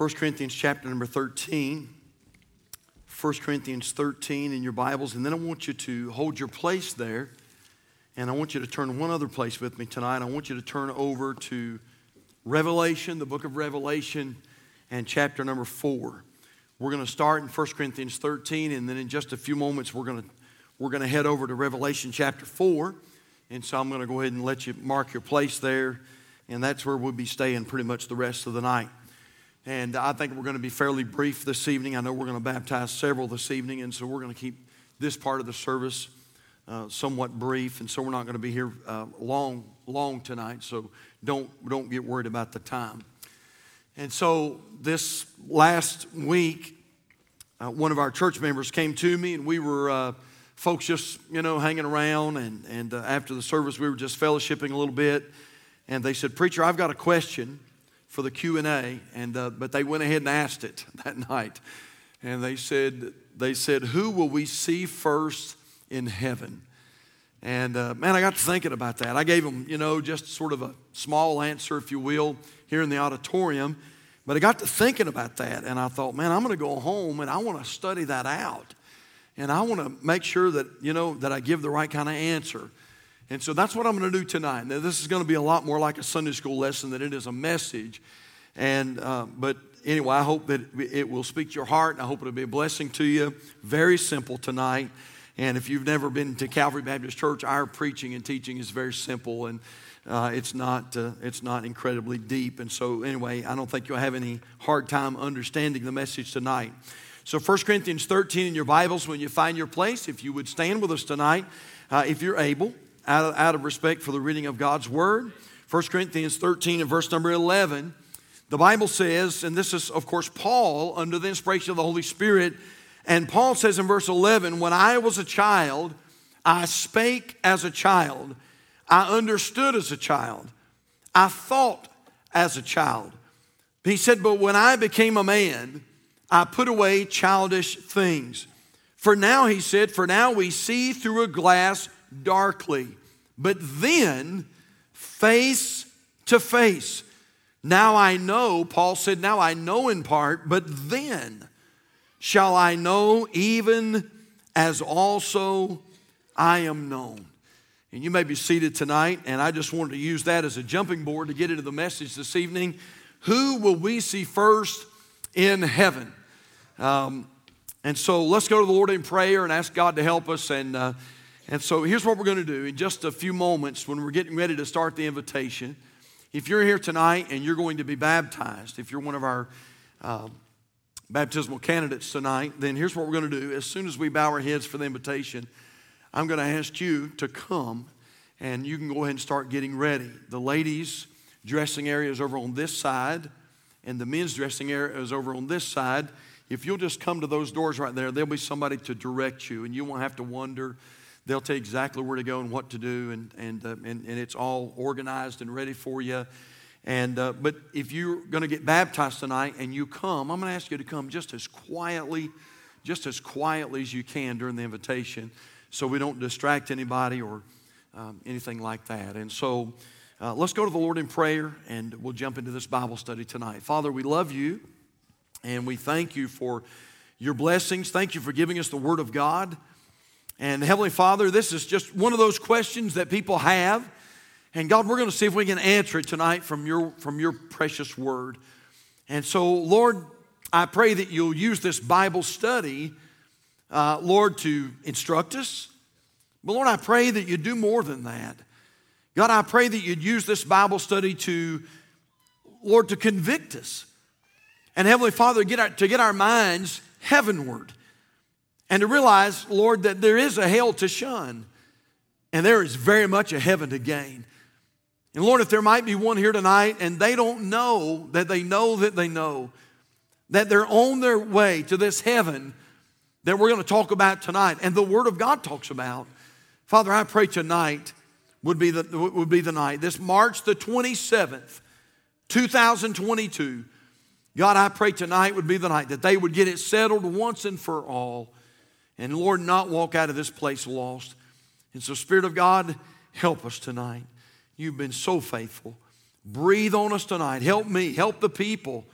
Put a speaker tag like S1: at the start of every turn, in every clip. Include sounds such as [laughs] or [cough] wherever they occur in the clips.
S1: 1 Corinthians chapter number 13. 1 Corinthians 13 in your Bibles. And then I want you to hold your place there. And I want you to turn one other place with me tonight. I want you to turn over to Revelation, the book of Revelation, and chapter number 4. We're going to start in 1 Corinthians 13, and then in just a few moments, we're going to, we're going to head over to Revelation chapter 4. And so I'm going to go ahead and let you mark your place there. And that's where we'll be staying pretty much the rest of the night. And I think we're going to be fairly brief this evening. I know we're going to baptize several this evening, and so we're going to keep this part of the service uh, somewhat brief, and so we're not going to be here uh, long, long tonight. So don't don't get worried about the time. And so this last week, uh, one of our church members came to me, and we were uh, folks just you know hanging around, and and uh, after the service we were just fellowshipping a little bit, and they said, "Preacher, I've got a question." for the Q&A, and, uh, but they went ahead and asked it [laughs] that night. And they said, they said, who will we see first in heaven? And uh, man, I got to thinking about that. I gave them, you know, just sort of a small answer, if you will, here in the auditorium. But I got to thinking about that, and I thought, man, I'm going to go home and I want to study that out. And I want to make sure that, you know, that I give the right kind of answer. And so that's what I'm going to do tonight. Now, this is going to be a lot more like a Sunday school lesson than it is a message. And, uh, but anyway, I hope that it will speak to your heart, and I hope it'll be a blessing to you. Very simple tonight. And if you've never been to Calvary Baptist Church, our preaching and teaching is very simple, and uh, it's not uh, it's not incredibly deep. And so, anyway, I don't think you'll have any hard time understanding the message tonight. So, 1 Corinthians 13 in your Bibles, when you find your place, if you would stand with us tonight, uh, if you're able out of, out of respect for the reading of God's word. 1 Corinthians 13 and verse number 11, the Bible says, and this is, of course, Paul under the inspiration of the Holy Spirit. And Paul says in verse 11, When I was a child, I spake as a child, I understood as a child, I thought as a child. He said, But when I became a man, I put away childish things. For now, he said, for now we see through a glass darkly, but then face to face. Now I know, Paul said, now I know in part, but then shall I know even as also I am known. And you may be seated tonight, and I just wanted to use that as a jumping board to get into the message this evening. Who will we see first in heaven? Um, and so let's go to the Lord in prayer and ask God to help us and. Uh, and so here's what we're going to do in just a few moments when we're getting ready to start the invitation. If you're here tonight and you're going to be baptized, if you're one of our uh, baptismal candidates tonight, then here's what we're going to do. As soon as we bow our heads for the invitation, I'm going to ask you to come and you can go ahead and start getting ready. The ladies' dressing area is over on this side, and the men's dressing area is over on this side. If you'll just come to those doors right there, there'll be somebody to direct you, and you won't have to wonder They'll tell you exactly where to go and what to do, and, and, uh, and, and it's all organized and ready for you. And, uh, but if you're going to get baptized tonight and you come, I'm going to ask you to come just as quietly, just as quietly as you can during the invitation so we don't distract anybody or um, anything like that. And so uh, let's go to the Lord in prayer and we'll jump into this Bible study tonight. Father, we love you and we thank you for your blessings. Thank you for giving us the Word of God. And Heavenly Father, this is just one of those questions that people have. And God, we're going to see if we can answer it tonight from your, from your precious word. And so, Lord, I pray that you'll use this Bible study, uh, Lord, to instruct us. But Lord, I pray that you do more than that. God, I pray that you'd use this Bible study to, Lord, to convict us. And Heavenly Father, get our, to get our minds heavenward and to realize, Lord, that there is a hell to shun and there is very much a heaven to gain. And Lord, if there might be one here tonight and they don't know that they know that they know that they're on their way to this heaven that we're going to talk about tonight and the Word of God talks about, Father, I pray tonight would be the, would be the night. This March the 27th, 2022. God, I pray tonight would be the night that they would get it settled once and for all and Lord, not walk out of this place lost. And so, Spirit of God, help us tonight. You've been so faithful. Breathe on us tonight. Help me, help the people.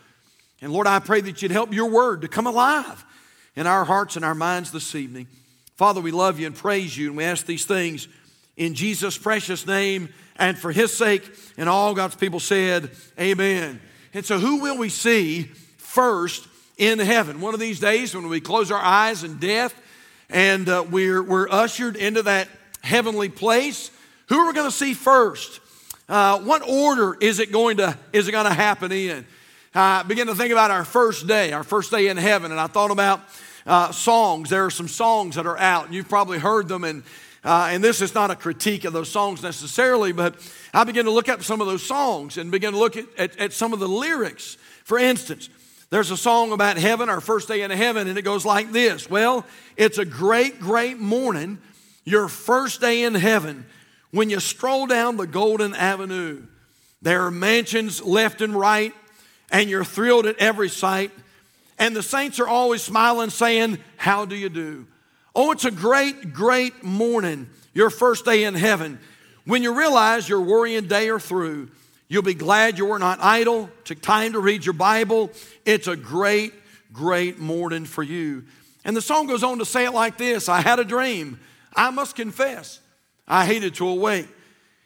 S1: And Lord, I pray that you'd help your word to come alive in our hearts and our minds this evening. Father, we love you and praise you, and we ask these things in Jesus' precious name and for his sake. And all God's people said, Amen. And so, who will we see first in heaven? One of these days when we close our eyes in death and uh, we're, we're ushered into that heavenly place. Who are we going to see first? Uh, what order is it going to is it going to happen in? I began to think about our first day, our first day in heaven, and I thought about uh, songs. There are some songs that are out, and you've probably heard them. And uh, and this is not a critique of those songs necessarily, but I began to look up some of those songs and begin to look at, at, at some of the lyrics. For instance, there's a song about heaven, our first day in heaven, and it goes like this Well, it's a great, great morning, your first day in heaven. When you stroll down the golden avenue, there are mansions left and right, and you're thrilled at every sight. And the saints are always smiling, saying, How do you do? Oh, it's a great, great morning, your first day in heaven, when you realize your worrying day are through You'll be glad you were not idle. Took time to read your Bible. It's a great, great morning for you. And the song goes on to say it like this I had a dream. I must confess, I hated to awake.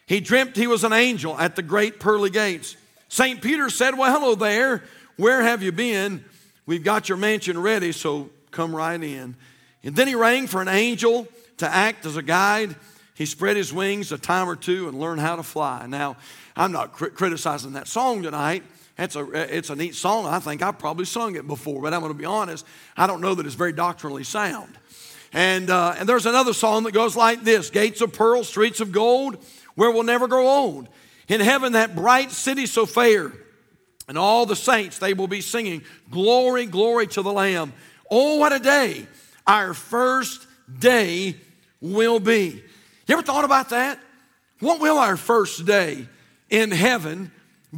S1: He dreamt he was an angel at the great pearly gates. St. Peter said, Well, hello there. Where have you been? We've got your mansion ready, so come right in. And then he rang for an angel to act as a guide. He spread his wings a time or two and learned how to fly. Now, I'm not cr- criticizing that song tonight. It's a, it's a neat song. I think I've probably sung it before, but I'm going to be honest, I don't know that it's very doctrinally sound. And, uh, and there's another song that goes like this Gates of pearl, streets of gold, where we'll never grow old. In heaven, that bright city so fair. And all the saints, they will be singing, Glory, glory to the Lamb. Oh, what a day! Our first day will be. You ever thought about that? What will our first day in heaven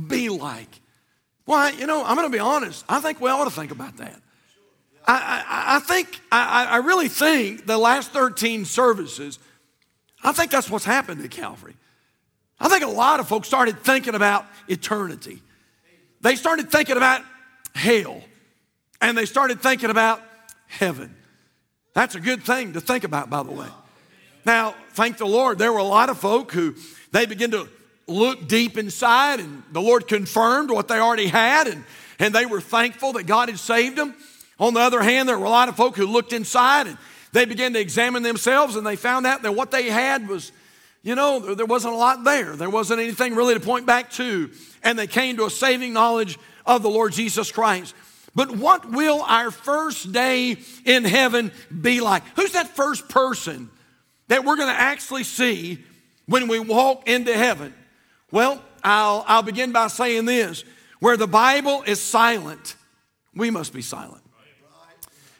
S1: be like? Why, you know, I'm going to be honest. I think we ought to think about that. I, I, I think, I, I really think the last 13 services, I think that's what's happened at Calvary. I think a lot of folks started thinking about eternity. They started thinking about hell and they started thinking about heaven. That's a good thing to think about, by the way. Now, thank the Lord, there were a lot of folk who they began to look deep inside, and the Lord confirmed what they already had, and, and they were thankful that God had saved them. On the other hand, there were a lot of folk who looked inside and they began to examine themselves and they found out that what they had was, you know, there wasn't a lot there. There wasn't anything really to point back to. And they came to a saving knowledge of the Lord Jesus Christ. But what will our first day in heaven be like? Who's that first person that we're going to actually see when we walk into heaven? Well, I'll, I'll begin by saying this where the Bible is silent, we must be silent.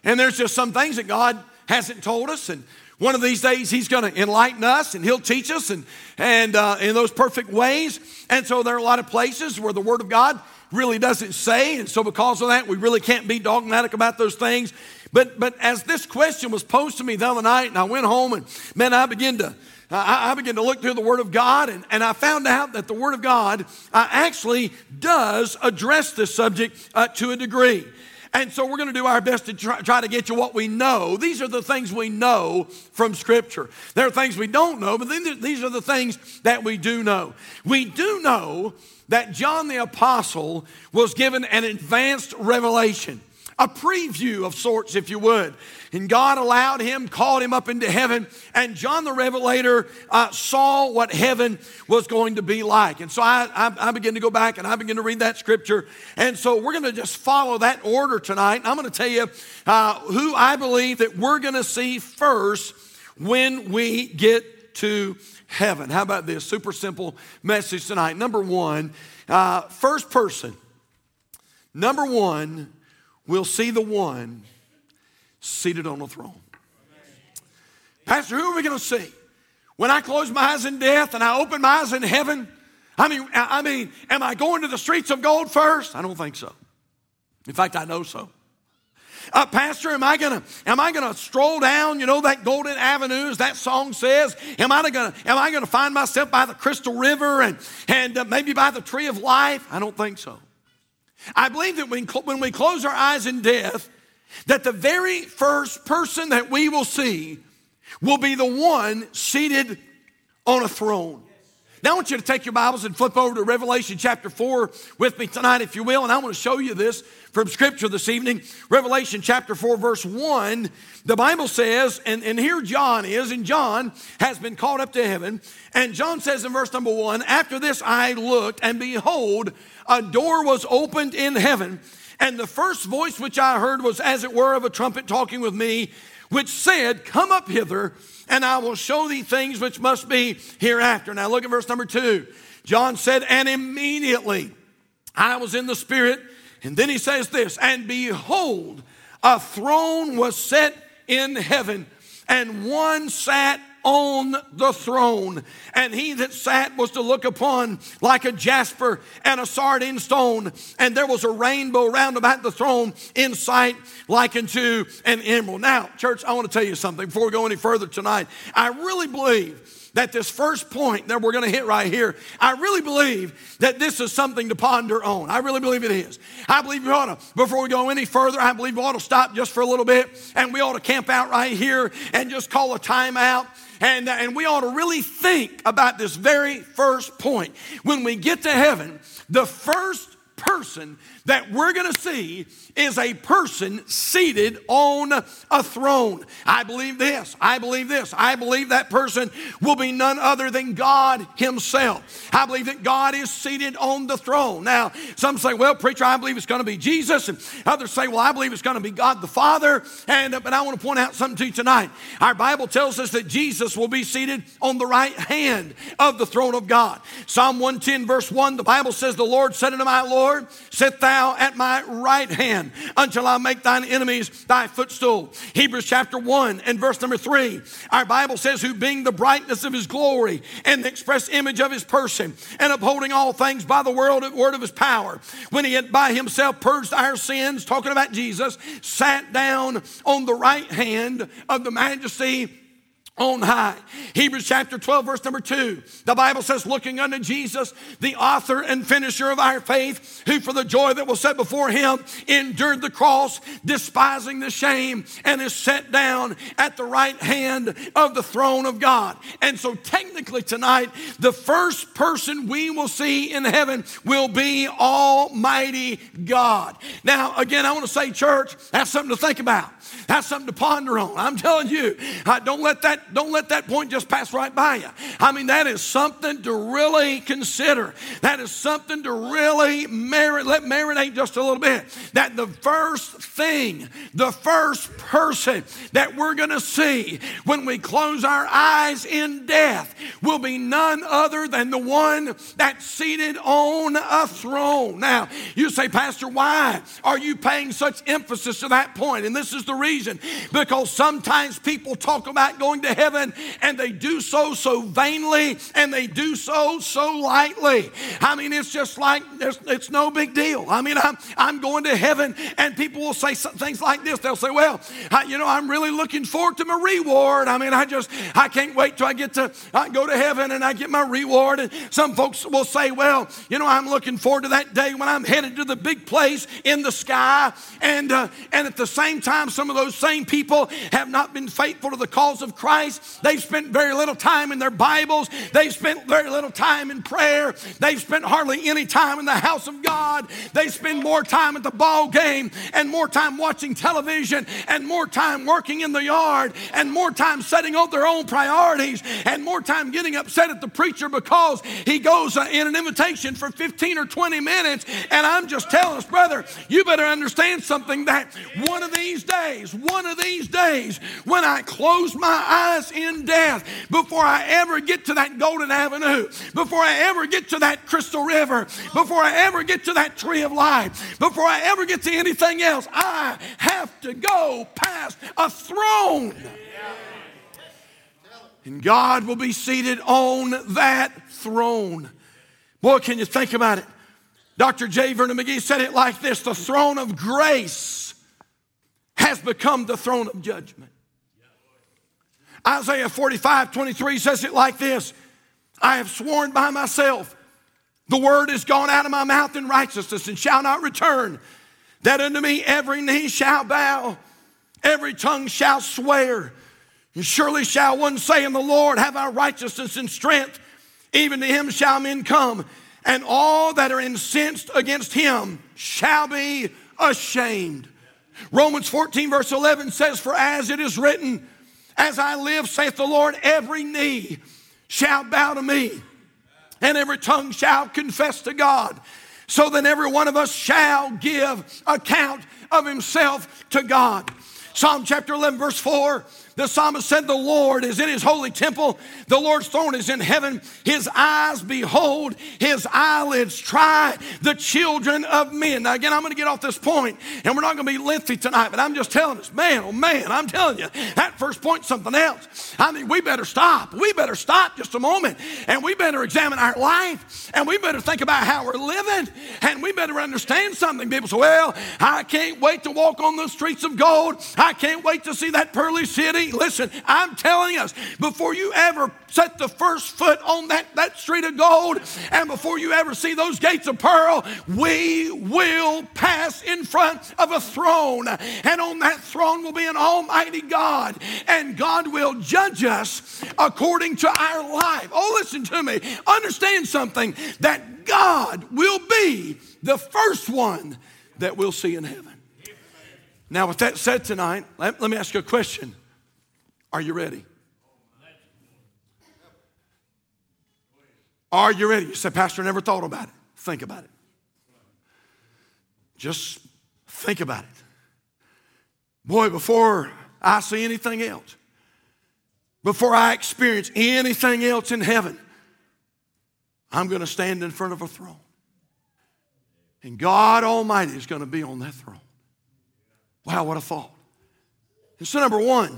S1: And there's just some things that God hasn't told us, and one of these days He's going to enlighten us and He'll teach us and, and uh, in those perfect ways. And so there are a lot of places where the Word of God really doesn't say, and so because of that, we really can't be dogmatic about those things. But, but as this question was posed to me the other night, and I went home and, man, I began to, I, I began to look through the Word of God, and, and I found out that the Word of God uh, actually does address this subject uh, to a degree. And so we're going to do our best to try, try, to get you what we know. These are the things we know from Scripture. There are things we don't know, but these are the things that we do know. We do know that John the Apostle was given an advanced revelation a preview of sorts, if you would. And God allowed him, called him up into heaven, and John the Revelator uh, saw what heaven was going to be like. And so I, I, I begin to go back and I begin to read that scripture. And so we're going to just follow that order tonight. And I'm going to tell you uh, who I believe that we're going to see first when we get to heaven. How about this? Super simple message tonight. Number one, uh, first person. Number one, we will see the one seated on a throne. Pastor, who are we going to see? When I close my eyes in death and I open my eyes in heaven, I mean, I mean, am I going to the streets of gold first? I don't think so. In fact, I know so. Uh, Pastor, am I gonna am I gonna stroll down, you know, that golden avenue as that song says? Am I gonna am I gonna find myself by the crystal river and and uh, maybe by the tree of life? I don't think so. I believe that when, when we close our eyes in death, that the very first person that we will see will be the one seated on a throne. Now I want you to take your Bibles and flip over to Revelation chapter 4 with me tonight, if you will. And I want to show you this from Scripture this evening. Revelation chapter 4, verse 1. The Bible says, and, and here John is, and John has been called up to heaven. And John says in verse number 1 After this I looked, and behold, a door was opened in heaven. And the first voice which I heard was as it were of a trumpet talking with me, which said, Come up hither and I will show thee things which must be hereafter. Now look at verse number two. John said, And immediately I was in the Spirit. And then he says this, And behold, a throne was set in heaven, and one sat on the throne. And he that sat was to look upon like a jasper and a sardine stone. And there was a rainbow round about the throne in sight like unto an emerald. Now, church, I want to tell you something before we go any further tonight. I really believe that this first point that we're going to hit right here, I really believe that this is something to ponder on. I really believe it is. I believe we ought to, before we go any further, I believe we ought to stop just for a little bit and we ought to camp out right here and just call a timeout and, uh, and we ought to really think about this very first point. When we get to heaven, the first person that we're going to see is a person seated on a throne. I believe this. I believe this. I believe that person will be none other than God Himself. I believe that God is seated on the throne. Now, some say, well, preacher, I believe it's going to be Jesus. And others say, well, I believe it's going to be God the Father. And, uh, but I want to point out something to you tonight. Our Bible tells us that Jesus will be seated on the right hand of the throne of God. Psalm 110, verse 1, the Bible says, The Lord said unto my Lord, Sit thou thou at my right hand until I make thine enemies thy footstool. Hebrews chapter 1 and verse number 3. Our Bible says, Who being the brightness of his glory and the express image of his person, and upholding all things by the word of his power, when he had by himself purged our sins, talking about Jesus, sat down on the right hand of the majesty on high. Hebrews chapter 12, verse number 2. The Bible says, Looking unto Jesus, the author and finisher of our faith, who for the joy that was set before him endured the cross, despising the shame, and is set down at the right hand of the throne of God. And so, technically, tonight, the first person we will see in heaven will be Almighty God. Now, again, I want to say, church, that's something to think about. That's something to ponder on. I'm telling you, don't let that don't let that point just pass right by you. I mean, that is something to really consider. That is something to really marinate. Let marinate just a little bit. That the first thing, the first person that we're going to see when we close our eyes in death will be none other than the one that's seated on a throne. Now, you say, Pastor, why are you paying such emphasis to that point? And this is the the reason. Because sometimes people talk about going to heaven and they do so so vainly and they do so so lightly. I mean, it's just like it's, it's no big deal. I mean, I'm, I'm going to heaven and people will say things like this. They'll say, Well, I, you know, I'm really looking forward to my reward. I mean, I just, I can't wait till I get to I go to heaven and I get my reward. And some folks will say, Well, you know, I'm looking forward to that day when I'm headed to the big place in the sky. And, uh, and at the same time, some some of those same people have not been faithful to the cause of Christ. They've spent very little time in their Bibles. They've spent very little time in prayer. They've spent hardly any time in the house of God. They spend more time at the ball game and more time watching television and more time working in the yard and more time setting out their own priorities and more time getting upset at the preacher because he goes in an invitation for 15 or 20 minutes. And I'm just telling us, brother, you better understand something that one of these days, days, one of these days, when I close my eyes in death, before I ever get to that golden avenue, before I ever get to that crystal river, before I ever get to that tree of life, before I ever get to anything else, I have to go past a throne. And God will be seated on that throne. Boy, can you think about it? Dr. J. Vernon McGee said it like this the throne of grace has become the throne of judgment. Isaiah 45 23 says it like this I have sworn by myself, the word is gone out of my mouth in righteousness and shall not return, that unto me every knee shall bow, every tongue shall swear. And surely shall one say, In the Lord have our righteousness and strength, even to him shall men come, and all that are incensed against him shall be ashamed. Romans 14, verse 11 says, For as it is written, As I live, saith the Lord, every knee shall bow to me, and every tongue shall confess to God. So then every one of us shall give account of himself to God. Psalm chapter 11, verse 4 the psalmist said, The Lord is in his holy temple, the Lord's throne is in heaven. His eyes behold, his eyelids try the children of men. Now, again, I'm going to get off this point, and we're not going to be lengthy tonight, but I'm just telling us, man, oh man, I'm telling you, that first point's something else. I mean, we better stop. We better stop just a moment, and we better examine our life, and we better think about how we're living, and we better understand something. People say, Well, I can't wait to walk on the streets of gold. I can't wait to see that pearly city. Listen, I'm telling us, before you ever set the first foot on that, that street of gold, and before you ever see those gates of pearl, we will pass in front of a throne. And on that throne will be an almighty God. And God will judge us according to our life. Oh, listen to me. Understand something that God will be the first one that we'll see in heaven. Now, with that said tonight, let, let me ask you a question. Are you ready? Are you ready? You say, Pastor, I never thought about it. Think about it. Just think about it. Boy, before I see anything else, before I experience anything else in heaven, I'm going to stand in front of a throne. And God Almighty is going to be on that throne. Wow, what a thought. And so, number one,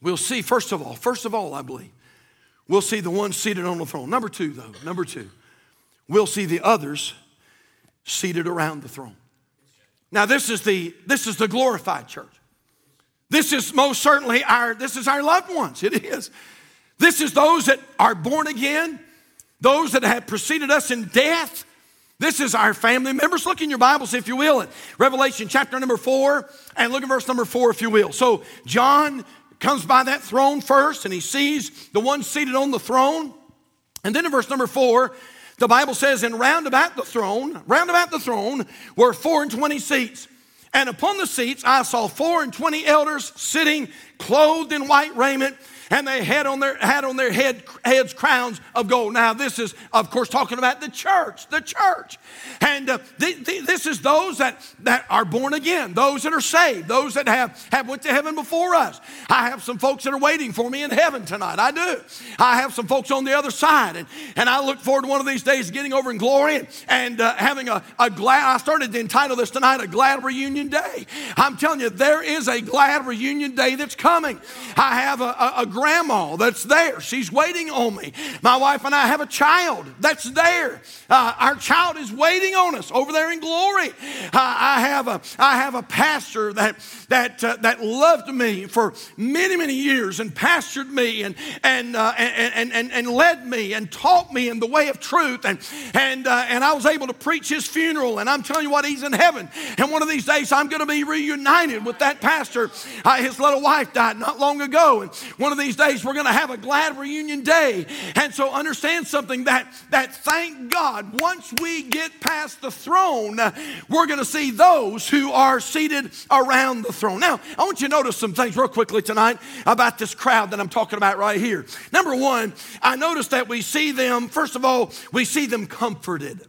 S1: We'll see, first of all, first of all, I believe, we'll see the one seated on the throne. Number two, though, number two, we'll see the others seated around the throne. Now, this is the this is the glorified church. This is most certainly our this is our loved ones. It is. This is those that are born again, those that have preceded us in death. This is our family members. Look in your Bibles, if you will, at Revelation chapter number four, and look at verse number four, if you will. So, John comes by that throne first and he sees the one seated on the throne. And then in verse number four, the Bible says, And round about the throne, round about the throne were four and twenty seats. And upon the seats I saw four and twenty elders sitting, clothed in white raiment and they had on their, had on their head, heads crowns of gold. Now, this is, of course, talking about the church, the church. And uh, this is those that, that are born again, those that are saved, those that have, have went to heaven before us. I have some folks that are waiting for me in heaven tonight. I do. I have some folks on the other side. And, and I look forward to one of these days getting over in glory and, and uh, having a, a glad, I started to entitle this tonight, A Glad Reunion Day. I'm telling you, there is a glad reunion day that's coming. I have a, a, a grandma that's there. She's waiting on me. My wife and I have a child that's there. Uh, our child is waiting on us over there in glory. Uh, I, have a, I have a pastor that, that, uh, that loved me for many, many years and pastored me and, and, uh, and, and, and, and, led me and taught me in the way of truth. And, and, uh, and I was able to preach his funeral. And I'm telling you what, he's in heaven. And one of these days, I'm going to be reunited with that pastor. Uh, his little wife died not long ago. And one of these these days we're going to have a glad reunion day. And so understand something that that thank God once we get past the throne, we're going to see those who are seated around the throne. Now, I want you to notice some things real quickly tonight about this crowd that I'm talking about right here. Number 1, I notice that we see them first of all, we see them comforted.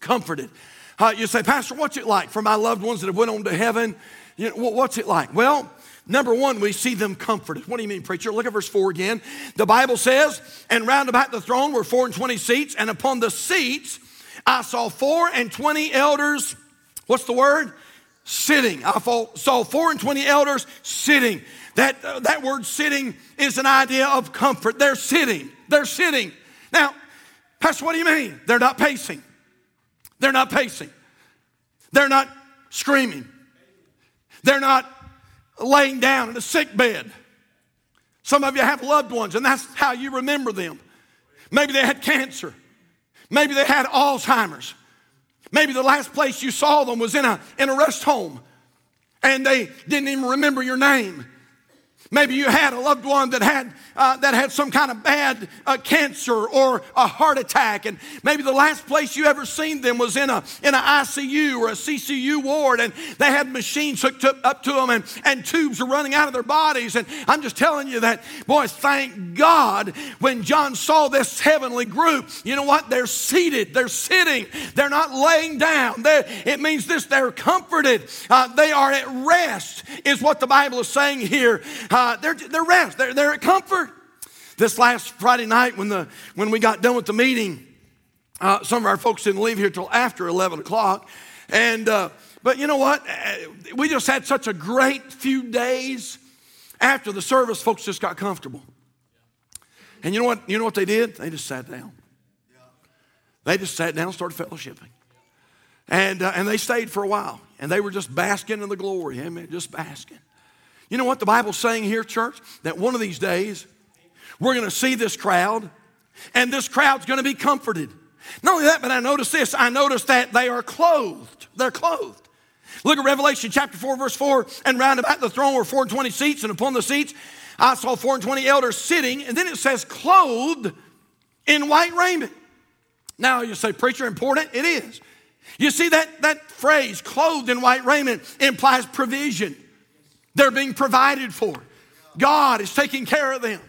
S1: Comforted. Uh, you say, Pastor, what's it like for my loved ones that have went on to heaven? You know, what's it like? Well, Number one, we see them comforted. What do you mean, preacher? Look at verse 4 again. The Bible says, And round about the throne were four and twenty seats, and upon the seats I saw four and twenty elders. What's the word? Sitting. I saw four and twenty elders sitting. That, uh, that word sitting is an idea of comfort. They're sitting. They're sitting. Now, Pastor, what do you mean? They're not pacing. They're not pacing. They're not screaming. They're not laying down in a sick bed. Some of you have loved ones, and that's how you remember them. Maybe they had cancer. Maybe they had Alzheimer's. Maybe the last place you saw them was in a, in a rest home, and they didn't even remember your name. Maybe you had a loved one that had, uh, that had some kind of bad uh, cancer or a heart attack, and maybe the last place you ever seen them was in a in a ICU or a CCU ward, and they had machines hooked up, up to them, and, and tubes are running out of their bodies. And I'm just telling you that, boy. thank God when John saw this heavenly group, you know what? They're seated, they're sitting, they're not laying down. They're, it means this, they're comforted, uh, they are at rest, is what the Bible is saying here. Uh, uh, they're, they're rest, they're, they're at comfort. This last Friday night, when, the, when we got done with the meeting, uh, some of our folks didn't leave here till after 11 o'clock. And, uh, but you know what? Uh, we just had such a great few days after the service, folks just got comfortable. And you know what? You know what they did? They just sat down. They just sat down and started fellowshipping. And, uh, and they stayed for a while. And they were just basking in the glory. Amen. Just basking. You know what the Bible's saying here, church? That one of these days, we're going to see this crowd, and this crowd's going to be comforted. Not only that, but I noticed this. I noticed that they are clothed. They're clothed. Look at Revelation chapter 4, verse 4. And round about the throne were four and twenty seats, and upon the seats I saw four and twenty elders sitting. And then it says, clothed in white raiment. Now you say, preacher, important? It is. You see, that, that phrase, clothed in white raiment, implies provision. They're being provided for. God is taking care of them.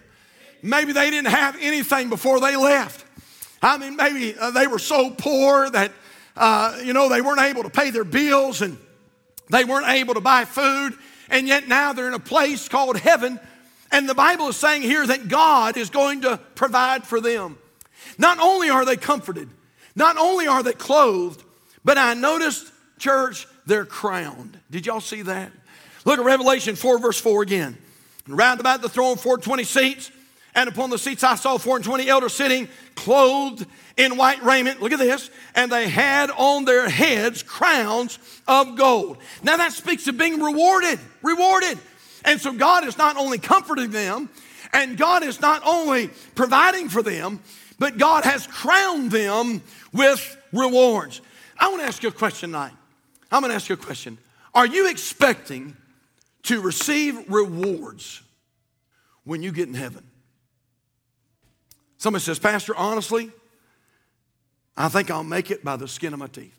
S1: Maybe they didn't have anything before they left. I mean, maybe uh, they were so poor that, uh, you know, they weren't able to pay their bills and they weren't able to buy food. And yet now they're in a place called heaven. And the Bible is saying here that God is going to provide for them. Not only are they comforted, not only are they clothed, but I noticed, church, they're crowned. Did y'all see that? Look at Revelation 4, verse 4 again. round about the throne, 420 seats. And upon the seats I saw four and twenty elders sitting, clothed in white raiment. Look at this. And they had on their heads crowns of gold. Now that speaks of being rewarded, rewarded. And so God is not only comforting them, and God is not only providing for them, but God has crowned them with rewards. I want to ask you a question tonight. I'm going to ask you a question. Are you expecting to receive rewards when you get in heaven. Somebody says, Pastor, honestly, I think I'll make it by the skin of my teeth.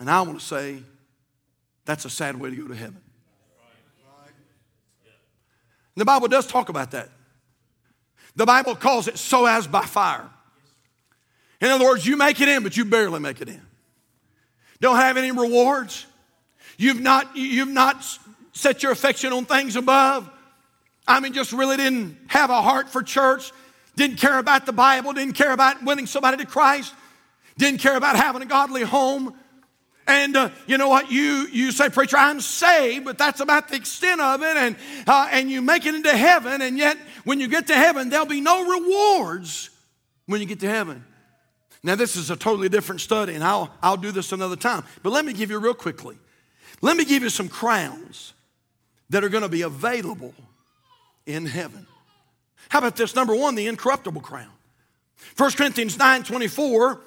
S1: And I want to say, that's a sad way to go to heaven. And the Bible does talk about that. The Bible calls it so as by fire. In other words, you make it in, but you barely make it in. Don't have any rewards You've not, you've not set your affection on things above. I mean, just really didn't have a heart for church, didn't care about the Bible, didn't care about winning somebody to Christ, didn't care about having a godly home. And uh, you know what? You, you say, Preacher, I'm saved, but that's about the extent of it. And, uh, and you make it into heaven, and yet when you get to heaven, there'll be no rewards when you get to heaven. Now, this is a totally different study, and I'll, I'll do this another time. But let me give you real quickly let me give you some crowns that are going to be available in heaven. How about this? Number one, the incorruptible crown. 1 Corinthians 9 24,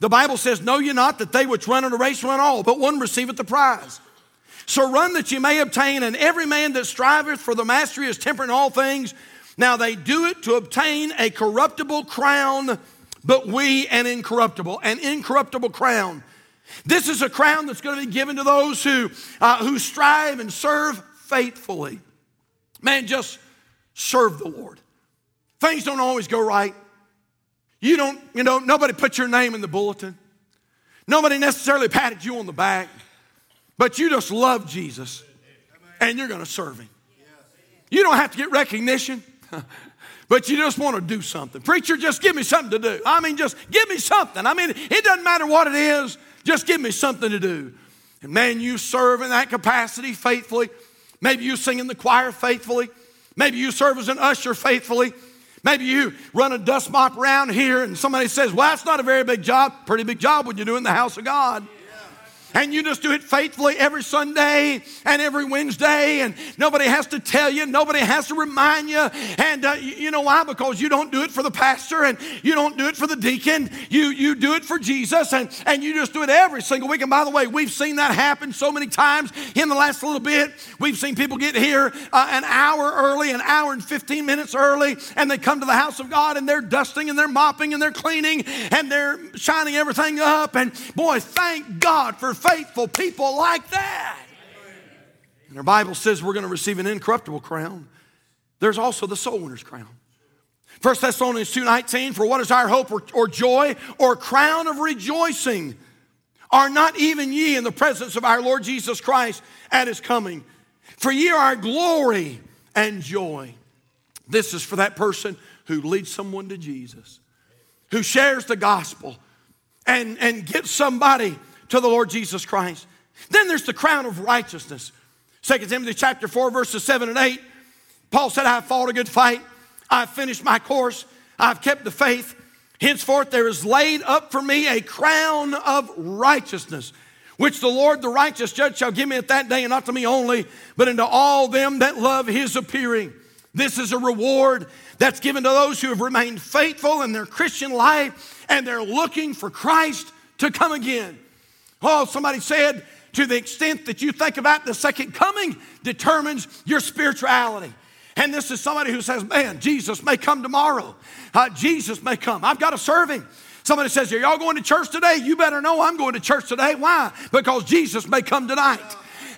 S1: the Bible says, Know ye not that they which run in a race run all, but one receiveth the prize. So run that ye may obtain, and every man that striveth for the mastery is temperate in all things. Now they do it to obtain a corruptible crown, but we an incorruptible. An incorruptible crown. This is a crown that's going to be given to those who, uh, who strive and serve faithfully. Man, just serve the Lord. Things don't always go right. You don't, you know, nobody put your name in the bulletin. Nobody necessarily patted you on the back, but you just love Jesus and you're going to serve him. You don't have to get recognition, [laughs] but you just want to do something. Preacher, just give me something to do. I mean, just give me something. I mean, it doesn't matter what it is. Just give me something to do. And man, you serve in that capacity faithfully. Maybe you sing in the choir faithfully. Maybe you serve as an usher faithfully. Maybe you run a dust mop around here and somebody says, Well, that's not a very big job. Pretty big job when you do in the house of God and you just do it faithfully every Sunday and every Wednesday, and nobody has to tell you, nobody has to remind you. And uh, you know why? Because you don't do it for the pastor and you don't do it for the deacon. You, you do it for Jesus, and, and you just do it every single week. And by the way, we've seen that happen so many times in the last little bit. We've seen people get here uh, an hour early, an hour and 15 minutes early, and they come to the house of God and they're dusting and they're mopping and they're cleaning and they're shining everything up. And boy, thank God for faithful people like that. And our Bible says we're going to receive an incorruptible crown. There's also the soul winner's crown. 1 Thessalonians 2:19 for what is our hope or, or, joy or crown of rejoicing are not even ye in the presence of our Lord Jesus Christ at his coming for ye are our glory and joy this is for that person who leads someone to Jesus who shares the gospel and and gets somebody to the Lord Jesus Christ. Then there's the crown of righteousness. 2 Timothy chapter 4, verses 7 and 8. Paul said, I have fought a good fight. I've finished my course. I've kept the faith. Henceforth, there is laid up for me a crown of righteousness, which the Lord, the righteous judge, shall give me at that day, and not to me only, but unto all them that love his appearing. This is a reward that's given to those who have remained faithful in their Christian life, and they're looking for Christ to come again. Oh, somebody said, to the extent that you think about the second coming determines your spirituality. And this is somebody who says, Man, Jesus may come tomorrow. Uh, Jesus may come. I've got to serve him. Somebody says, Are y'all going to church today? You better know I'm going to church today. Why? Because Jesus may come tonight.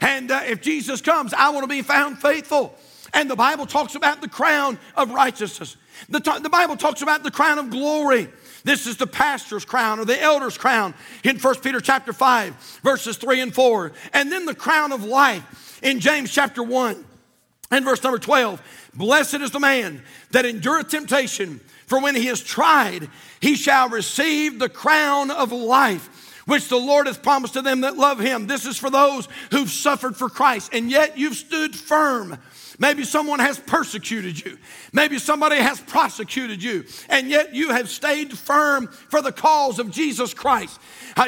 S1: And uh, if Jesus comes, I want to be found faithful. And the Bible talks about the crown of righteousness, the, t- the Bible talks about the crown of glory. This is the pastor's crown or the elder's crown in 1 Peter chapter 5, verses 3 and 4. And then the crown of life in James chapter 1 and verse number 12. Blessed is the man that endureth temptation, for when he is tried, he shall receive the crown of life which the Lord hath promised to them that love him. This is for those who've suffered for Christ, and yet you've stood firm Maybe someone has persecuted you. Maybe somebody has prosecuted you, and yet you have stayed firm for the cause of Jesus Christ.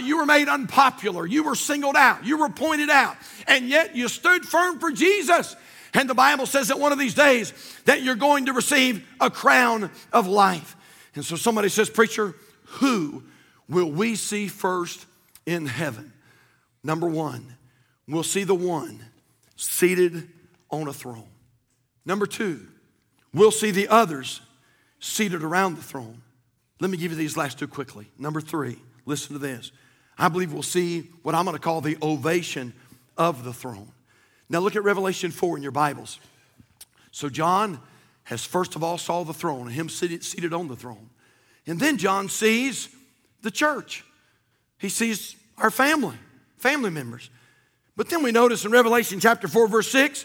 S1: you were made unpopular. You were singled out. You were pointed out, and yet you stood firm for Jesus. And the Bible says that one of these days that you're going to receive a crown of life. And so somebody says, Preacher, who will we see first in heaven? Number one, we'll see the one seated on a throne. Number two, we'll see the others seated around the throne. Let me give you these last two quickly. Number three, listen to this. I believe we'll see what I'm going to call the ovation of the throne. Now look at Revelation 4 in your Bibles. So John has first of all saw the throne and him seated on the throne. And then John sees the church. He sees our family, family members. But then we notice in Revelation chapter 4 verse 6,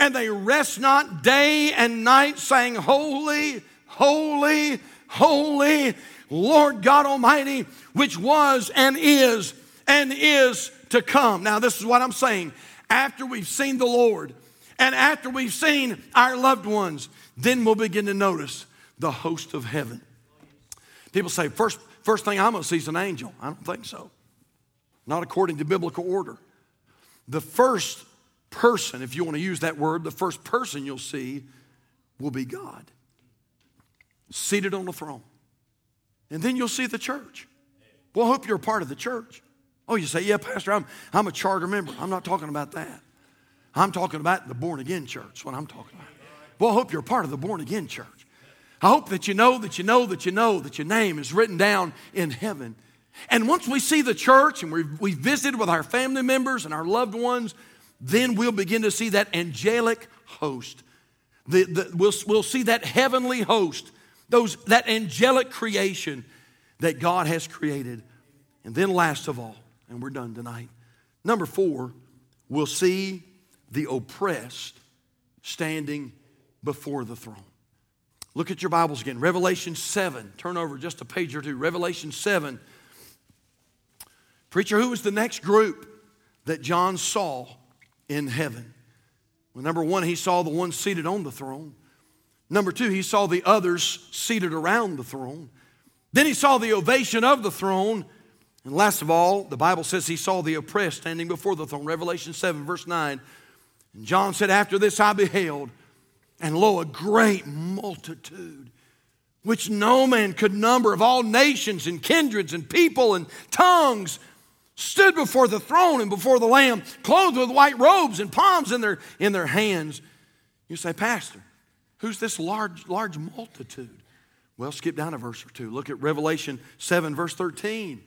S1: and they rest not day and night, saying, Holy, holy, holy, Lord God Almighty, which was and is and is to come. Now, this is what I'm saying. After we've seen the Lord and after we've seen our loved ones, then we'll begin to notice the host of heaven. People say, first, first thing I'm going to see is an angel. I don't think so. Not according to biblical order. The first person, if you want to use that word, the first person you'll see will be God seated on the throne. And then you'll see the church. Well, I hope you're a part of the church. Oh, you say, yeah, Pastor, I'm, I'm a charter member. I'm not talking about that. I'm talking about the born again church, That's what I'm talking about. Well, I hope you're a part of the born again church. I hope that you know that you know that you know that your name is written down in heaven. And once we see the church and we, we visit with our family members and our loved ones, then we'll begin to see that angelic host. The, the, we'll, we'll see that heavenly host, those, that angelic creation that God has created. And then, last of all, and we're done tonight, number four, we'll see the oppressed standing before the throne. Look at your Bibles again. Revelation 7. Turn over just a page or two. Revelation 7. Preacher, who was the next group that John saw in heaven. Well, number one, he saw the one seated on the throne. Number two, he saw the others seated around the throne. Then he saw the ovation of the throne. And last of all, the Bible says he saw the oppressed standing before the throne. Revelation 7, verse 9. And John said, After this I beheld, and lo, a great multitude, which no man could number, of all nations and kindreds and people and tongues stood before the throne and before the Lamb, clothed with white robes and palms in their, in their hands. You say, Pastor, who's this large, large multitude? Well, skip down a verse or two. Look at Revelation 7, verse 13.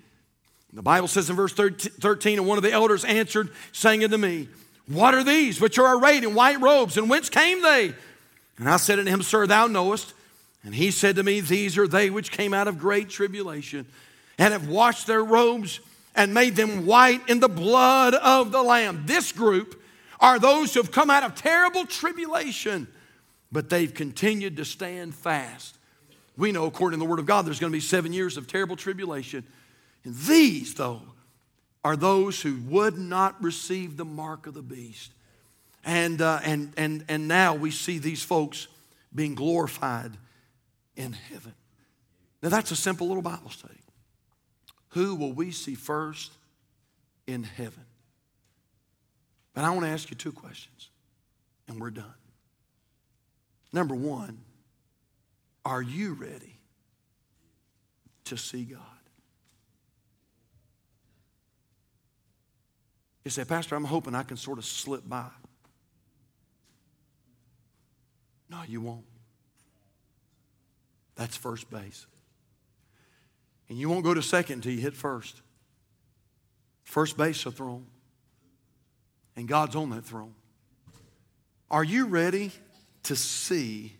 S1: The Bible says in verse 13, and one of the elders answered, saying unto me, What are these which are arrayed in white robes, and whence came they? And I said unto him, Sir, thou knowest. And he said to me, These are they which came out of great tribulation, and have washed their robes and made them white in the blood of the Lamb. This group are those who have come out of terrible tribulation, but they've continued to stand fast. We know, according to the Word of God, there's going to be seven years of terrible tribulation. And these, though, are those who would not receive the mark of the beast. And, uh, and, and, and now we see these folks being glorified in heaven. Now, that's a simple little Bible study. Who will we see first in heaven? But I want to ask you two questions, and we're done. Number one, are you ready to see God? You say, Pastor, I'm hoping I can sort of slip by. No, you won't. That's first base. And you won't go to second until you hit first. First base a throne. And God's on that throne. Are you ready to see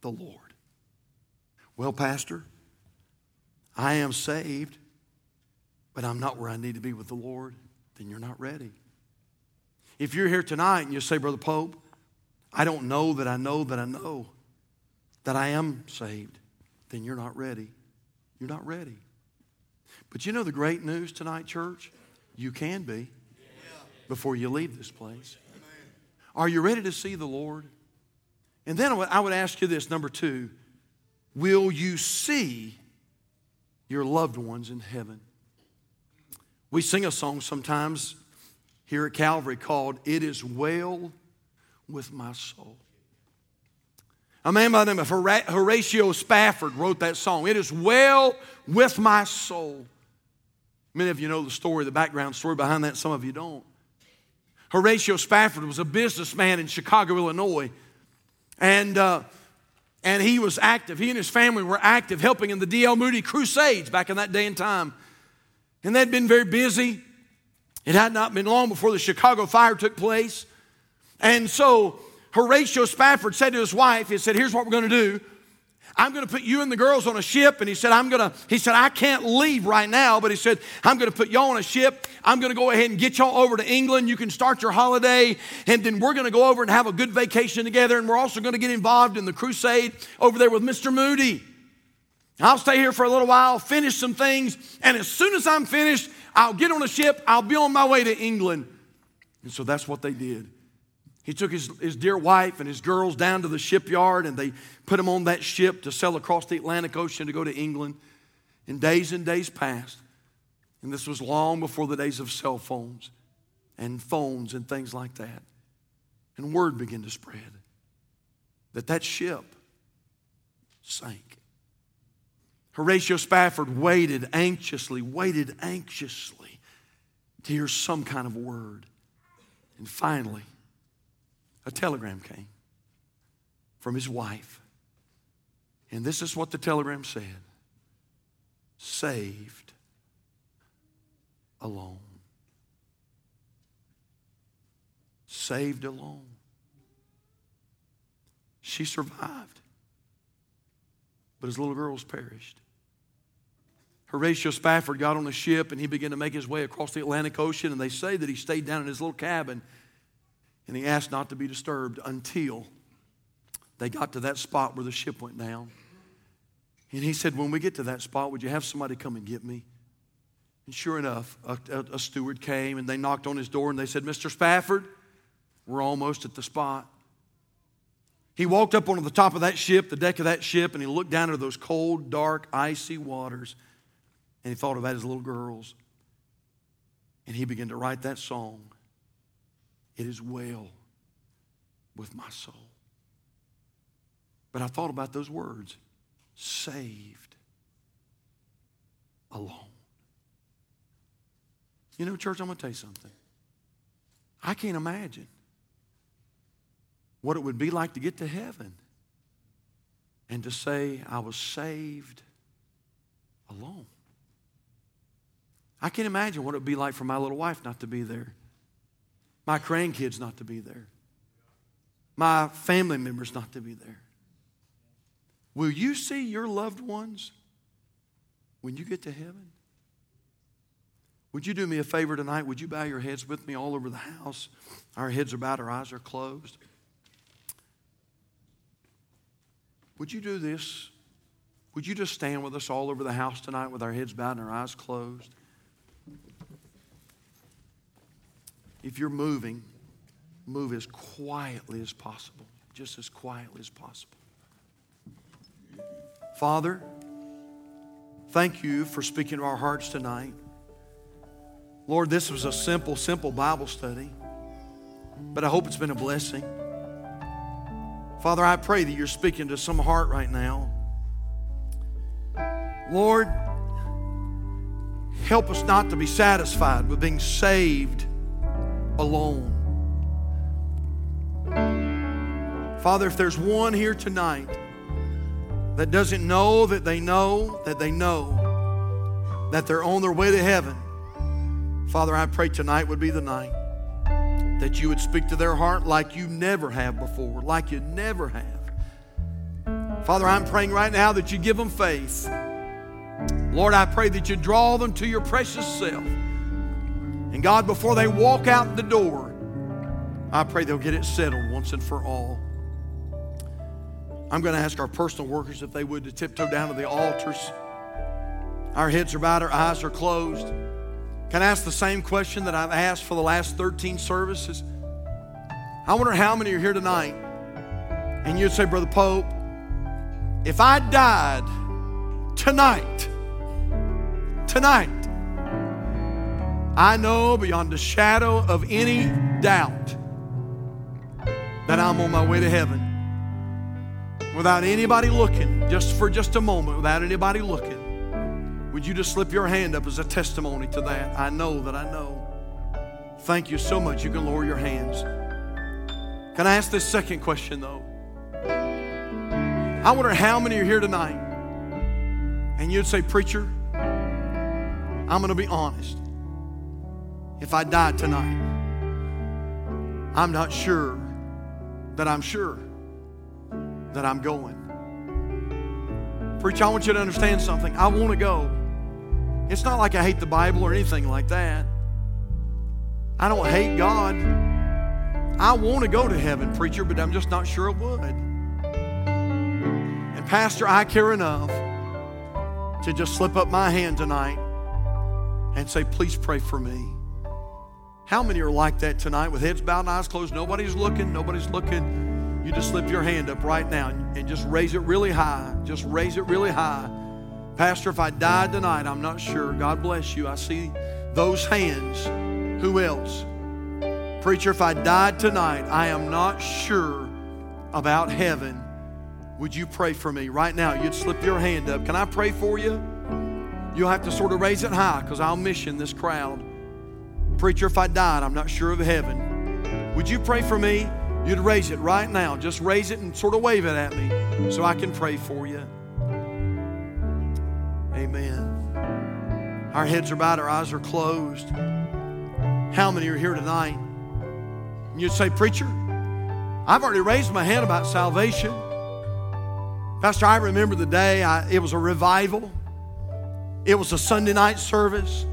S1: the Lord? Well, Pastor, I am saved, but I'm not where I need to be with the Lord. Then you're not ready. If you're here tonight and you say, Brother Pope, I don't know that I know that I know that I am saved, then you're not ready. You're not ready. But you know the great news tonight, church? You can be before you leave this place. Are you ready to see the Lord? And then I would ask you this number two, will you see your loved ones in heaven? We sing a song sometimes here at Calvary called It Is Well with My Soul. A man by the name of Horatio Spafford wrote that song. It is well with my soul. Many of you know the story, the background story behind that, some of you don't. Horatio Spafford was a businessman in Chicago, Illinois, and, uh, and he was active. He and his family were active helping in the D.L. Moody Crusades back in that day and time. And they'd been very busy. It had not been long before the Chicago fire took place. And so Horatio Spafford said to his wife, he said, Here's what we're going to do. I'm going to put you and the girls on a ship. And he said, I'm going to, he said, I can't leave right now, but he said, I'm going to put y'all on a ship. I'm going to go ahead and get y'all over to England. You can start your holiday. And then we're going to go over and have a good vacation together. And we're also going to get involved in the crusade over there with Mr. Moody. I'll stay here for a little while, finish some things. And as soon as I'm finished, I'll get on a ship. I'll be on my way to England. And so that's what they did. He took his, his dear wife and his girls down to the shipyard and they put them on that ship to sail across the Atlantic Ocean to go to England. And days and days passed. And this was long before the days of cell phones and phones and things like that. And word began to spread that that ship sank. Horatio Spafford waited anxiously, waited anxiously to hear some kind of word. And finally, a telegram came from his wife. And this is what the telegram said saved alone. Saved alone. She survived, but his little girls perished. Horatio Spafford got on a ship and he began to make his way across the Atlantic Ocean. And they say that he stayed down in his little cabin and he asked not to be disturbed until they got to that spot where the ship went down. And he said, When we get to that spot, would you have somebody come and get me? And sure enough, a, a, a steward came and they knocked on his door and they said, Mr. Spafford, we're almost at the spot. He walked up onto the top of that ship, the deck of that ship, and he looked down into those cold, dark, icy waters. And he thought about his little girls. And he began to write that song. It is well with my soul. But I thought about those words saved alone. You know, church, I'm going to tell you something. I can't imagine what it would be like to get to heaven and to say, I was saved alone. I can't imagine what it would be like for my little wife not to be there my grandkids not to be there, my family members not to be there. Will you see your loved ones when you get to heaven? Would you do me a favor tonight? Would you bow your heads with me all over the house? Our heads are bowed, our eyes are closed. Would you do this? Would you just stand with us all over the house tonight with our heads bowed and our eyes closed? If you're moving, move as quietly as possible, just as quietly as possible. Father, thank you for speaking to our hearts tonight. Lord, this was a simple, simple Bible study, but I hope it's been a blessing. Father, I pray that you're speaking to some heart right now. Lord, help us not to be satisfied with being saved alone. Father, if there's one here tonight that doesn't know that they know that they know that they're on their way to heaven, Father, I pray tonight would be the night that you would speak to their heart like you never have before, like you never have. Father, I'm praying right now that you give them faith. Lord, I pray that you draw them to your precious self. And God, before they walk out the door, I pray they'll get it settled once and for all. I'm going to ask our personal workers if they would to tiptoe down to the altars. Our heads are bowed, our eyes are closed. Can I ask the same question that I've asked for the last 13 services? I wonder how many are here tonight. And you'd say, Brother Pope, if I died tonight, tonight, I know beyond a shadow of any doubt that I'm on my way to heaven without anybody looking, just for just a moment, without anybody looking, would you just slip your hand up as a testimony to that? I know that I know. Thank you so much. You can lower your hands. Can I ask this second question, though? I wonder how many are here tonight and you'd say, Preacher, I'm going to be honest. If I die tonight, I'm not sure that I'm sure that I'm going. Preach, I want you to understand something. I want to go. It's not like I hate the Bible or anything like that. I don't hate God. I want to go to heaven, preacher, but I'm just not sure I would. And, Pastor, I care enough to just slip up my hand tonight and say, please pray for me. How many are like that tonight with heads bowed and eyes closed? Nobody's looking, nobody's looking. You just slip your hand up right now and just raise it really high. Just raise it really high. Pastor, if I died tonight, I'm not sure. God bless you. I see those hands. Who else? Preacher, if I died tonight, I am not sure about heaven. Would you pray for me right now? You'd slip your hand up. Can I pray for you? You'll have to sort of raise it high because I'll mission this crowd. Preacher, if I died, I'm not sure of heaven. Would you pray for me? You'd raise it right now. Just raise it and sort of wave it at me so I can pray for you. Amen. Our heads are bowed, our eyes are closed. How many are here tonight? And you'd say, Preacher, I've already raised my hand about salvation. Pastor, I remember the day I, it was a revival, it was a Sunday night service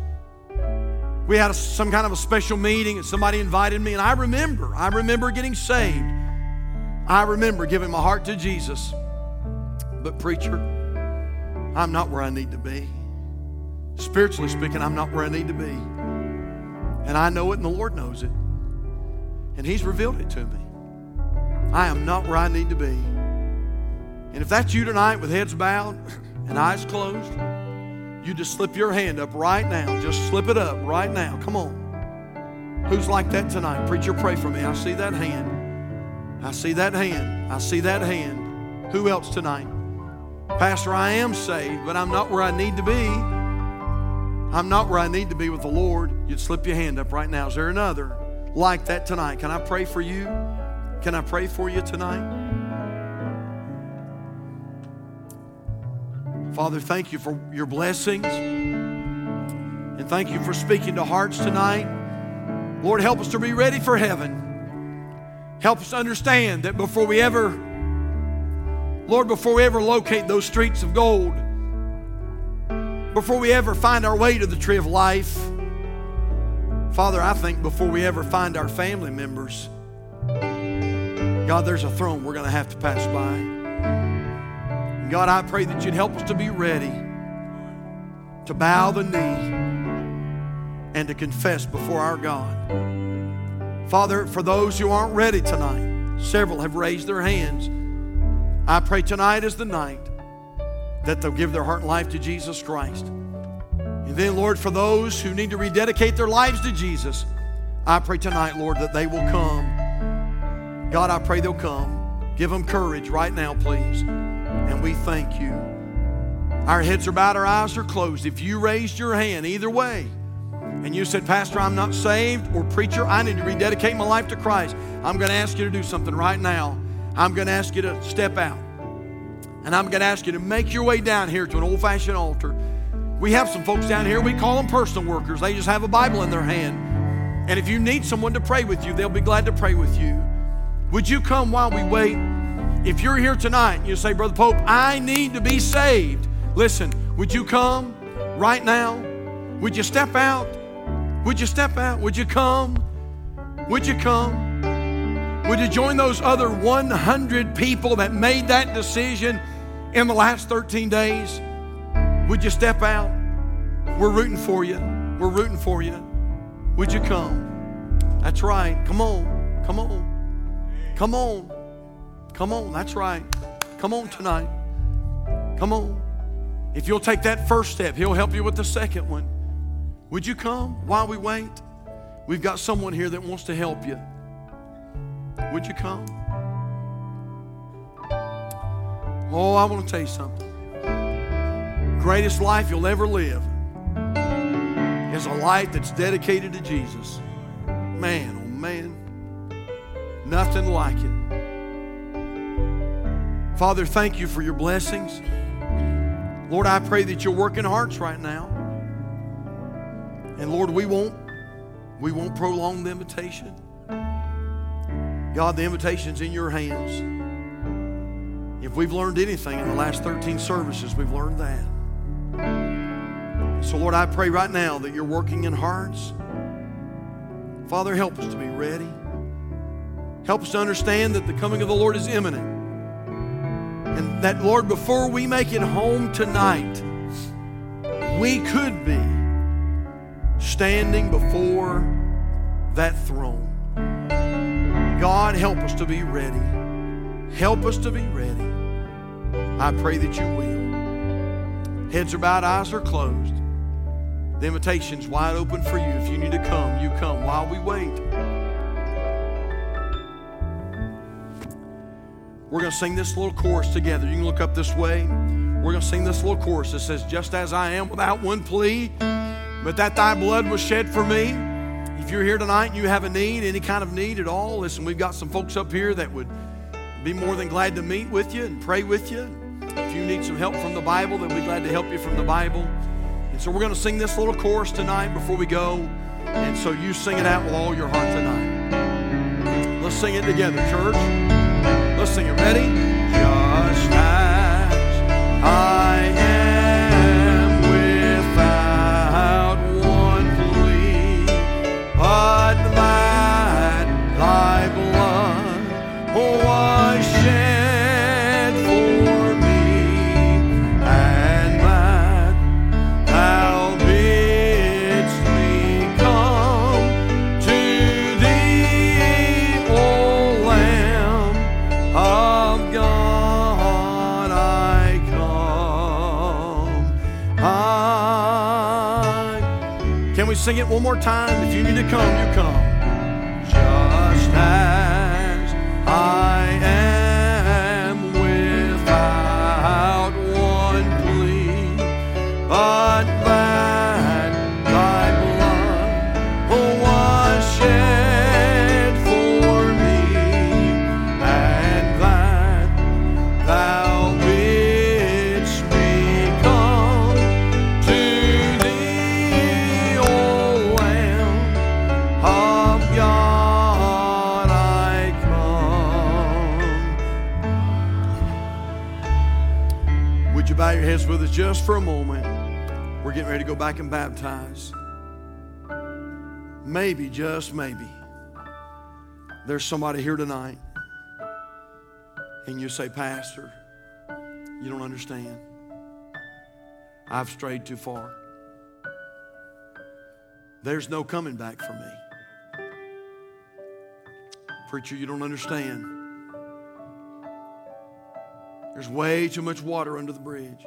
S1: we had a, some kind of a special meeting and somebody invited me. And I remember, I remember getting saved. I remember giving my heart to Jesus. But, preacher, I'm not where I need to be. Spiritually speaking, I'm not where I need to be. And I know it, and the Lord knows it. And He's revealed it to me. I am not where I need to be. And if that's you tonight with heads bowed and eyes closed, you just slip your hand up right now. Just slip it up right now. Come on. Who's like that tonight? Preacher, pray for me. I see that hand. I see that hand. I see that hand. Who else tonight? Pastor, I am saved, but I'm not where I need to be. I'm not where I need to be with the Lord. You'd slip your hand up right now. Is there another like that tonight? Can I pray for you? Can I pray for you tonight? Father, thank you for your blessings. And thank you for speaking to hearts tonight. Lord, help us to be ready for heaven. Help us understand that before we ever, Lord, before we ever locate those streets of gold, before we ever find our way to the tree of life, Father, I think before we ever find our family members, God, there's a throne we're going to have to pass by. God, I pray that you'd help us to be ready to bow the knee and to confess before our God. Father, for those who aren't ready tonight, several have raised their hands. I pray tonight is the night that they'll give their heart and life to Jesus Christ. And then, Lord, for those who need to rededicate their lives to Jesus, I pray tonight, Lord, that they will come. God, I pray they'll come. Give them courage right now, please. And we thank you. Our heads are bowed, our eyes are closed. If you raised your hand either way, and you said, Pastor, I'm not saved, or Preacher, I need to rededicate my life to Christ, I'm going to ask you to do something right now. I'm going to ask you to step out. And I'm going to ask you to make your way down here to an old fashioned altar. We have some folks down here, we call them personal workers. They just have a Bible in their hand. And if you need someone to pray with you, they'll be glad to pray with you. Would you come while we wait? If you're here tonight you say, Brother Pope, I need to be saved, listen, would you come right now? Would you step out? Would you step out? Would you come? Would you come? Would you join those other 100 people that made that decision in the last 13 days? Would you step out? We're rooting for you. We're rooting for you. Would you come? That's right. Come on. Come on. Come on. Come on, that's right. Come on tonight. Come on. If you'll take that first step, He'll help you with the second one. Would you come while we wait? We've got someone here that wants to help you. Would you come? Oh, I want to tell you something. Greatest life you'll ever live is a life that's dedicated to Jesus. Man, oh man, nothing like it. Father, thank you for your blessings. Lord, I pray that you're working hearts right now. And Lord, we won't we won't prolong the invitation. God, the invitation's in your hands. If we've learned anything in the last 13 services, we've learned that. So, Lord, I pray right now that you're working in hearts. Father, help us to be ready. Help us to understand that the coming of the Lord is imminent. And that, Lord, before we make it home tonight, we could be standing before that throne. God, help us to be ready. Help us to be ready. I pray that you will. Heads are bowed, eyes are closed. The invitation's wide open for you. If you need to come, you come while we wait. We're going to sing this little chorus together. You can look up this way. We're going to sing this little chorus that says, Just as I am, without one plea, but that thy blood was shed for me. If you're here tonight and you have a need, any kind of need at all, listen, we've got some folks up here that would be more than glad to meet with you and pray with you. If you need some help from the Bible, they'll be glad to help you from the Bible. And so we're going to sing this little chorus tonight before we go. And so you sing it out with all your heart tonight. Let's sing it together, church so you're ready. time if you need to come. just maybe, there's somebody here tonight and you say, Pastor, you don't understand. I've strayed too far. There's no coming back for me. Preacher, you don't understand. There's way too much water under the bridge.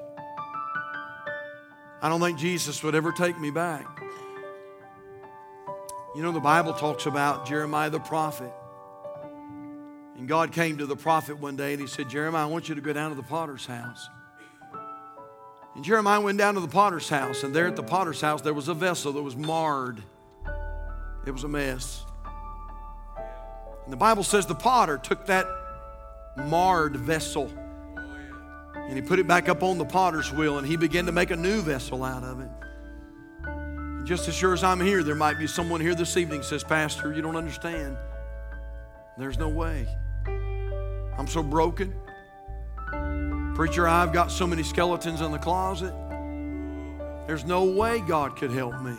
S1: I don't think Jesus would ever take me back. You know, the Bible talks about Jeremiah the prophet. And God came to the prophet one day and he said, Jeremiah, I want you to go down to the potter's house. And Jeremiah went down to the potter's house, and there at the potter's house, there was a vessel that was marred. It was a mess. And the Bible says the potter took that marred vessel and he put it back up on the potter's wheel and he began to make a new vessel out of it. Just as sure as I'm here, there might be someone here this evening says, Pastor, you don't understand. There's no way. I'm so broken. Preacher, I've got so many skeletons in the closet. There's no way God could help me.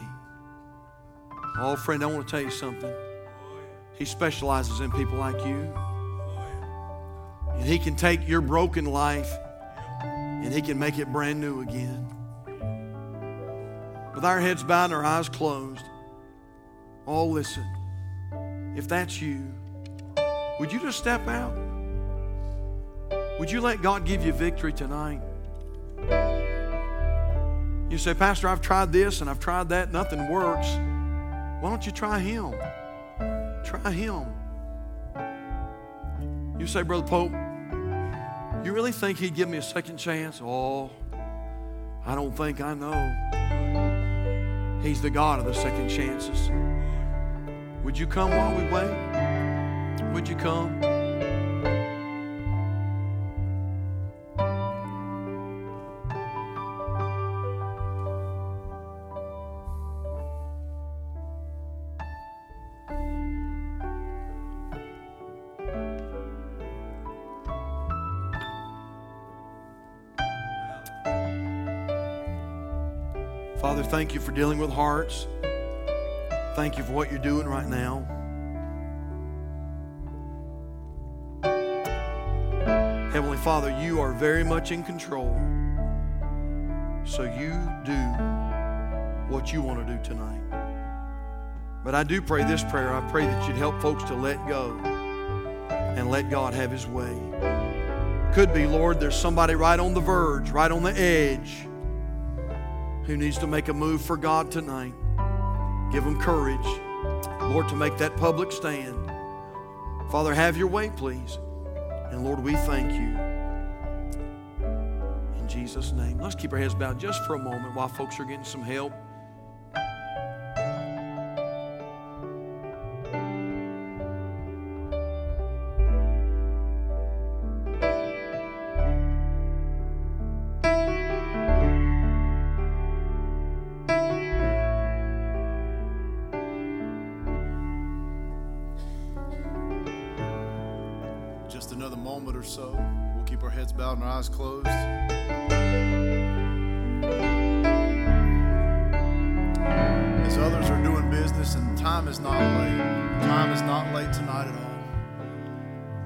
S1: Oh, friend, I want to tell you something. He specializes in people like you. And He can take your broken life and He can make it brand new again with our heads bowed and our eyes closed, all listen. If that's you, would you just step out? Would you let God give you victory tonight? You say, Pastor, I've tried this and I've tried that, nothing works. Why don't you try Him? Try Him. You say, Brother Pope, you really think He'd give me a second chance? Oh, I don't think I know. He's the God of the second chances. Would you come while we wait? Would you come? Thank you for dealing with hearts. Thank you for what you're doing right now. Heavenly Father, you are very much in control. So you do what you want to do tonight. But I do pray this prayer. I pray that you'd help folks to let go and let God have his way. Could be, Lord, there's somebody right on the verge, right on the edge who needs to make a move for God tonight, give them courage, Lord, to make that public stand. Father, have your way, please. And Lord, we thank you. In Jesus' name. Let's keep our heads bowed just for a moment while folks are getting some help. moment or so. We'll keep our heads bowed and our eyes closed. As others are doing business, and time is not late, time is not late tonight at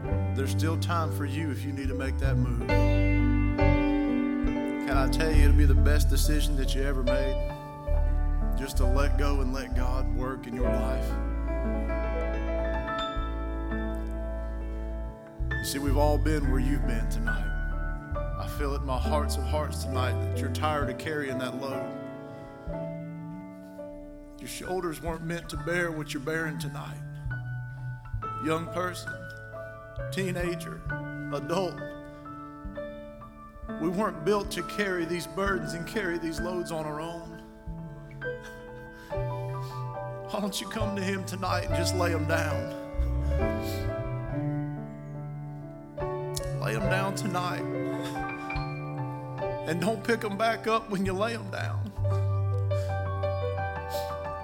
S1: all. There's still time for you if you need to make that move. Can I tell you, it'll be the best decision that you ever made? Just to let go and let God work in your life. You see, we've all been where you've been tonight. I feel it in my hearts of hearts tonight that you're tired of carrying that load. Your shoulders weren't meant to bear what you're bearing tonight. Young person, teenager, adult, we weren't built to carry these burdens and carry these loads on our own. Why don't you come to Him tonight and just lay them down? lay them down tonight. And don't pick them back up when you lay them down.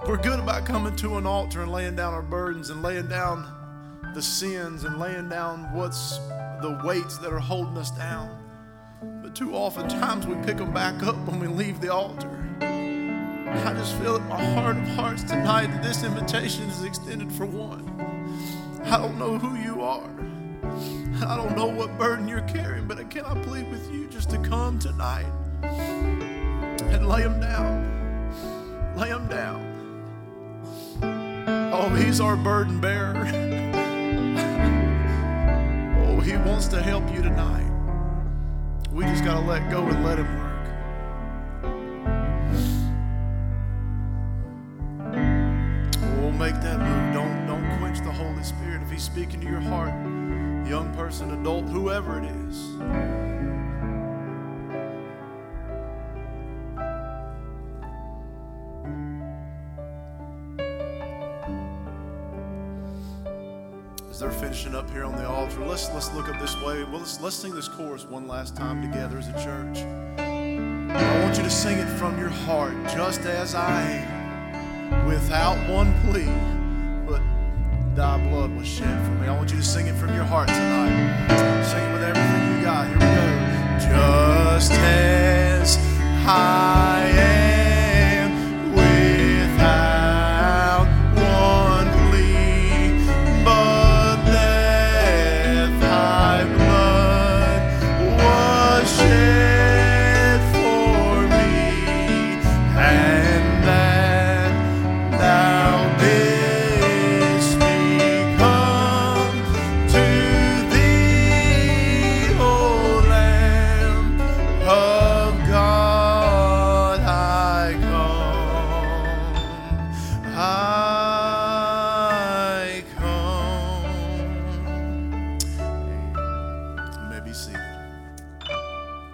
S1: We're good about coming to an altar and laying down our burdens and laying down the sins and laying down what's the weights that are holding us down. But too often times we pick them back up when we leave the altar. I just feel in my heart of hearts tonight that this invitation is extended for one. I don't know who you are. I don't know what burden you're carrying, but I cannot plead with you just to come tonight and lay them down? Lay them down. Oh, he's our burden bearer. [laughs] oh, he wants to help you tonight. We just got to let go and let him work. Oh, make that move. Don't don't quench the Holy Spirit. If He's speaking to your heart, young person, adult, whoever it is. As they're finishing up here on the altar, let's let's look up this way. Well, let's let's sing this chorus one last time together as a church. I want you to sing it from your heart, just as I am, without one plea thy blood was shed for me. I want you to sing it from your heart tonight. Sing it with everything you got. Here we go.
S2: Just as I am.